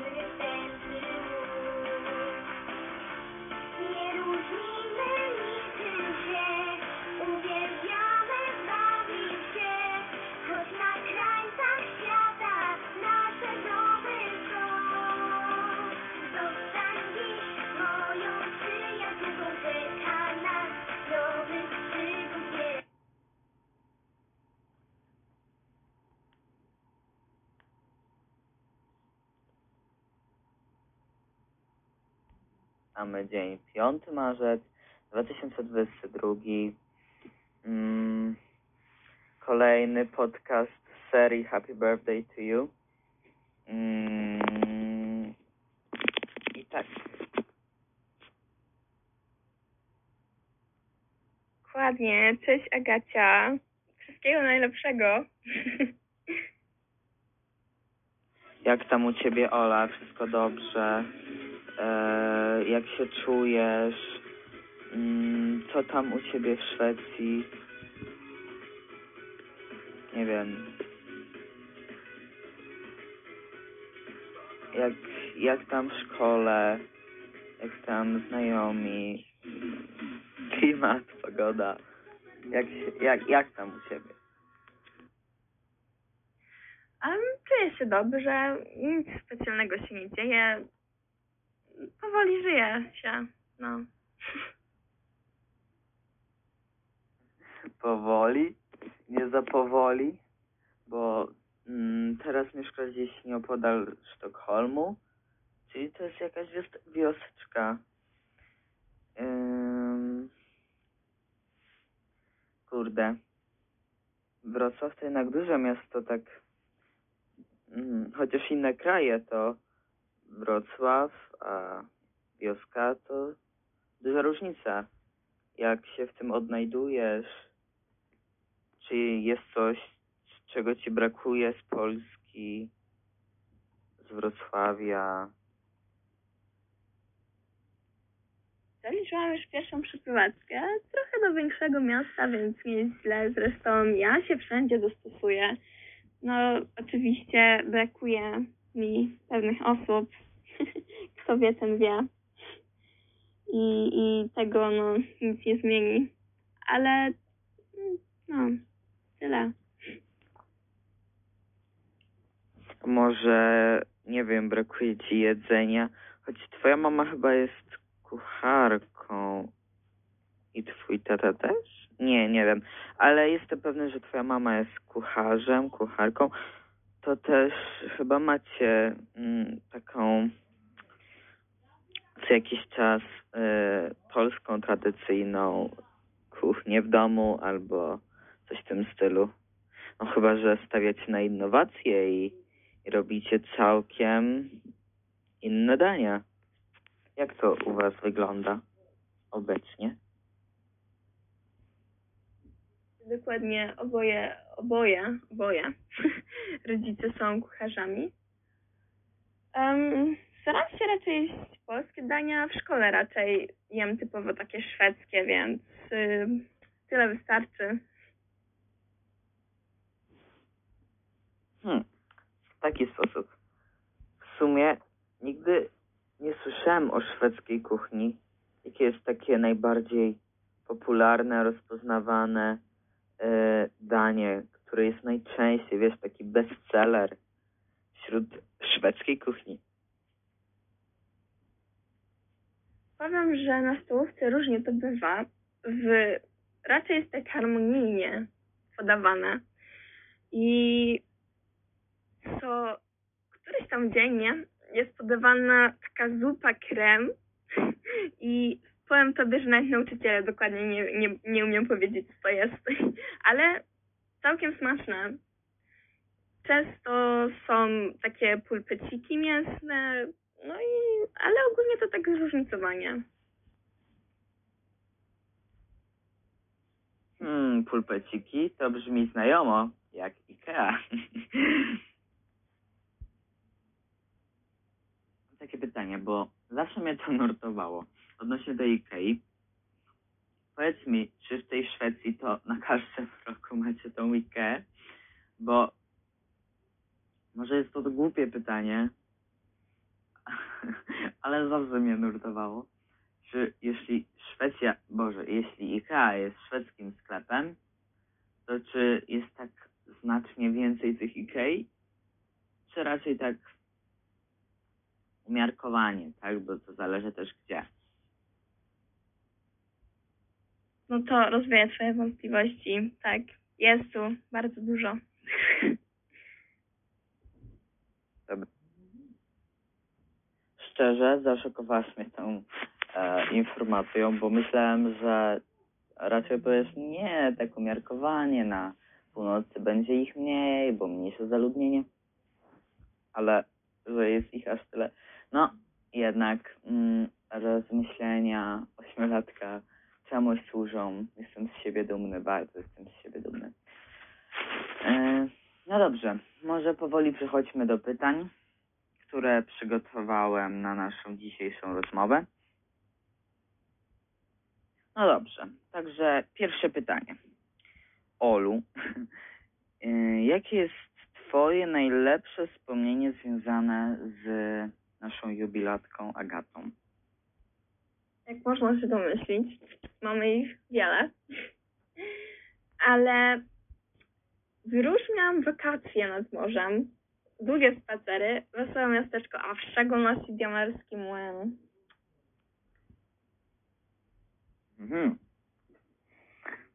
Living Mamy dzień 5 marzec 2022. Mm, kolejny podcast z serii Happy Birthday to You. Mm, I tak. Dokładnie. Cześć Agacia. Wszystkiego najlepszego. Jak tam u ciebie Ola? Wszystko dobrze? E, jak się czujesz? Mm, co tam u ciebie w Szwecji? Nie wiem. Jak, jak tam w szkole? Jak tam znajomi? Klimat, pogoda? Jak, jak, jak tam u ciebie? Um, czuję się dobrze. Nic specjalnego się nie dzieje. Powoli żyje się. No. powoli, nie za powoli, bo mm, teraz mieszkasz gdzieś nieopodal Sztokholmu, czyli to jest jakaś wios- wioseczka. Ym... Kurde. Wrocław to jednak duże miasto, tak. Mm, chociaż inne kraje to Wrocław, a wioska to duża różnica. Jak się w tym odnajdujesz? Czy jest coś, czego ci brakuje z Polski, z Wrocławia? Zaliczyłam już pierwszą przeprowadzkę. Trochę do większego miasta, więc nie jest źle. Zresztą ja się wszędzie dostosuję. No, oczywiście brakuje mi pewnych osób. Kto wie, ten wie. I, I tego, no, nic nie zmieni. Ale, no, tyle. Może, nie wiem, brakuje ci jedzenia, choć twoja mama chyba jest kucharką i twój tata też? Nie, nie wiem, ale jestem pewny, że twoja mama jest kucharzem, kucharką. To też chyba macie mm, taką co jakiś czas y, polską tradycyjną kuchnię w domu albo coś w tym stylu. No chyba, że stawiacie na innowacje i, i robicie całkiem inne dania. Jak to u was wygląda obecnie? Dokładnie oboje, oboje, oboje rodzice są kucharzami. Um, staram się raczej jeść polskie dania, w szkole raczej jem typowo takie szwedzkie, więc y, tyle wystarczy. Hmm, w taki sposób. W sumie nigdy nie słyszałem o szwedzkiej kuchni. Jakie jest takie najbardziej popularne, rozpoznawane danie, które jest najczęściej, wiesz, taki bestseller wśród szwedzkiej kuchni. Powiem, że na stołówce różnie to bywa. W, raczej jest tak harmonijnie podawane. I co któryś tam dzień nie, jest podawana taka zupa krem i powiem tobie, że nawet nauczyciele dokładnie nie, nie, nie umiem powiedzieć, co to jest. Ale całkiem smaczne. Często są takie pulpeciki mięsne, no i, ale ogólnie to tak zróżnicowanie. Hmm, pulpeciki to brzmi znajomo, jak Ikea. Takie pytanie, bo zawsze mnie to nurtowało. Odnośnie do Ikei. Powiedz mi, czy w tej Szwecji to na każdym roku macie tą Ikeę? Bo może jest to głupie pytanie, ale zawsze mnie nurtowało. Czy jeśli Szwecja, Boże, jeśli IKEA jest szwedzkim sklepem, to czy jest tak znacznie więcej tych Ikei? Czy raczej tak umiarkowanie, tak? Bo to zależy też gdzie. No to rozwieję twoje wątpliwości. Tak, jest tu bardzo dużo. Szczerze, zaszokowałaś mnie tą e, informacją, bo myślałem, że raczej powiesz nie, tak umiarkowanie na północy będzie ich mniej, bo mniejsze zaludnienie. Ale że jest ich aż tyle. No, jednak mm, rozmyślenia ośmiolatka czemuś służą. Jestem z siebie dumny, bardzo jestem z siebie dumny. E, no dobrze, może powoli przechodźmy do pytań, które przygotowałem na naszą dzisiejszą rozmowę. No dobrze, także pierwsze pytanie. Olu, y, jakie jest Twoje najlepsze wspomnienie związane z naszą jubilatką Agatą? Jak można się domyślić, mamy ich wiele. Ale wyróżniam wakacje nad morzem, długie spacery, wesołe miasteczko, a w szczególności diamerski młyn. Mhm.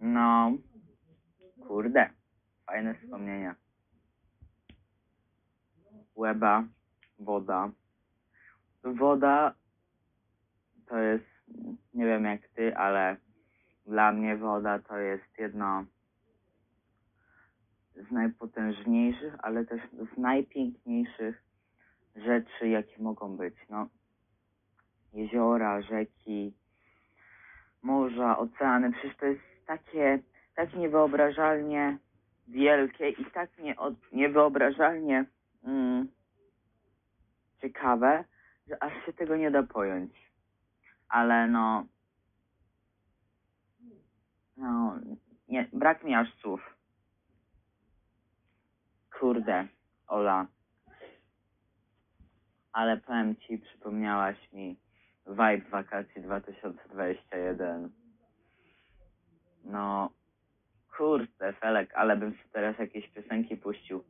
No, kurde, fajne wspomnienia. Łeba, woda. Woda to jest, nie wiem jak ty, ale dla mnie woda to jest jedno z najpotężniejszych, ale też z najpiękniejszych rzeczy, jakie mogą być. No, jeziora, rzeki, morza, oceany, przecież to jest takie, tak niewyobrażalnie wielkie i tak nie, niewyobrażalnie mm, ciekawe, że aż się tego nie da pojąć. Ale no, no, nie, brak mi aż słów. Kurde, Ola. Ale powiem ci, przypomniałaś mi vibe wakacji 2021. No, kurde, Felek, ale bym sobie teraz jakieś piosenki puścił.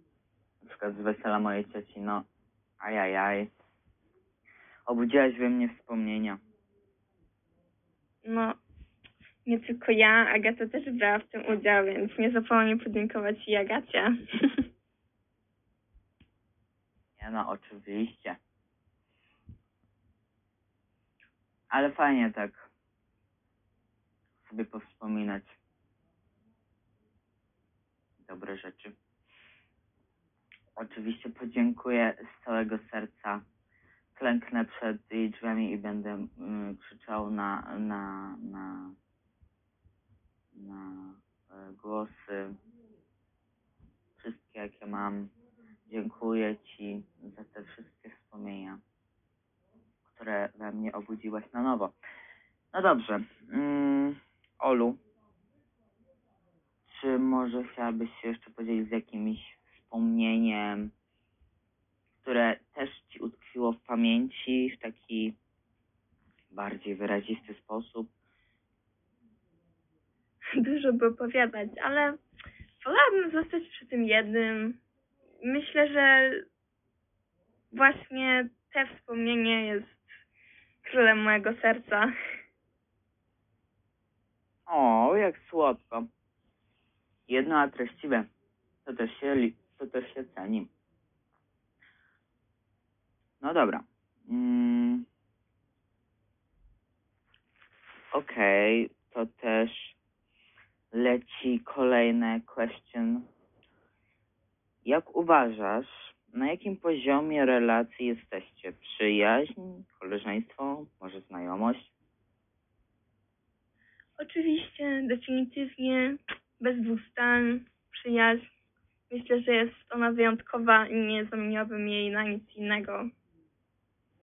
Na przykład z wesela mojej cioci, no, ajajaj. Obudziłaś we mnie wspomnienia. No, nie tylko ja, Agata też brała w tym udział, więc nie zapomnij podziękować i Agacie. Nie no, oczywiście. Ale fajnie tak sobie powspominać dobre rzeczy. Oczywiście podziękuję z całego serca. Klęknę przed jej drzwiami i będę mm, krzyczał na, na, na, na e, głosy wszystkie, jakie mam. Dziękuję Ci za te wszystkie wspomnienia, które we mnie obudziłaś na nowo. No dobrze. Mm, Olu, czy może chciałabyś się jeszcze podzielić z jakimś wspomnieniem, które też Ci utkwiło w pamięci w taki bardziej wyrazisty sposób? Dużo by opowiadać, ale wolałabym zostać przy tym jednym. Myślę, że właśnie te wspomnienie jest królem mojego serca. O, jak słodko. Jedno, a treściwe. To też się, to też się ceni. No dobra. Mm. Okej, to też leci kolejne question. Jak uważasz, na jakim poziomie relacji jesteście? Przyjaźń, koleżeństwo, może znajomość? Oczywiście, definitywnie, bez dwóch zdań, przyjaźń. Myślę, że jest ona wyjątkowa i nie zamieniłabym jej na nic innego.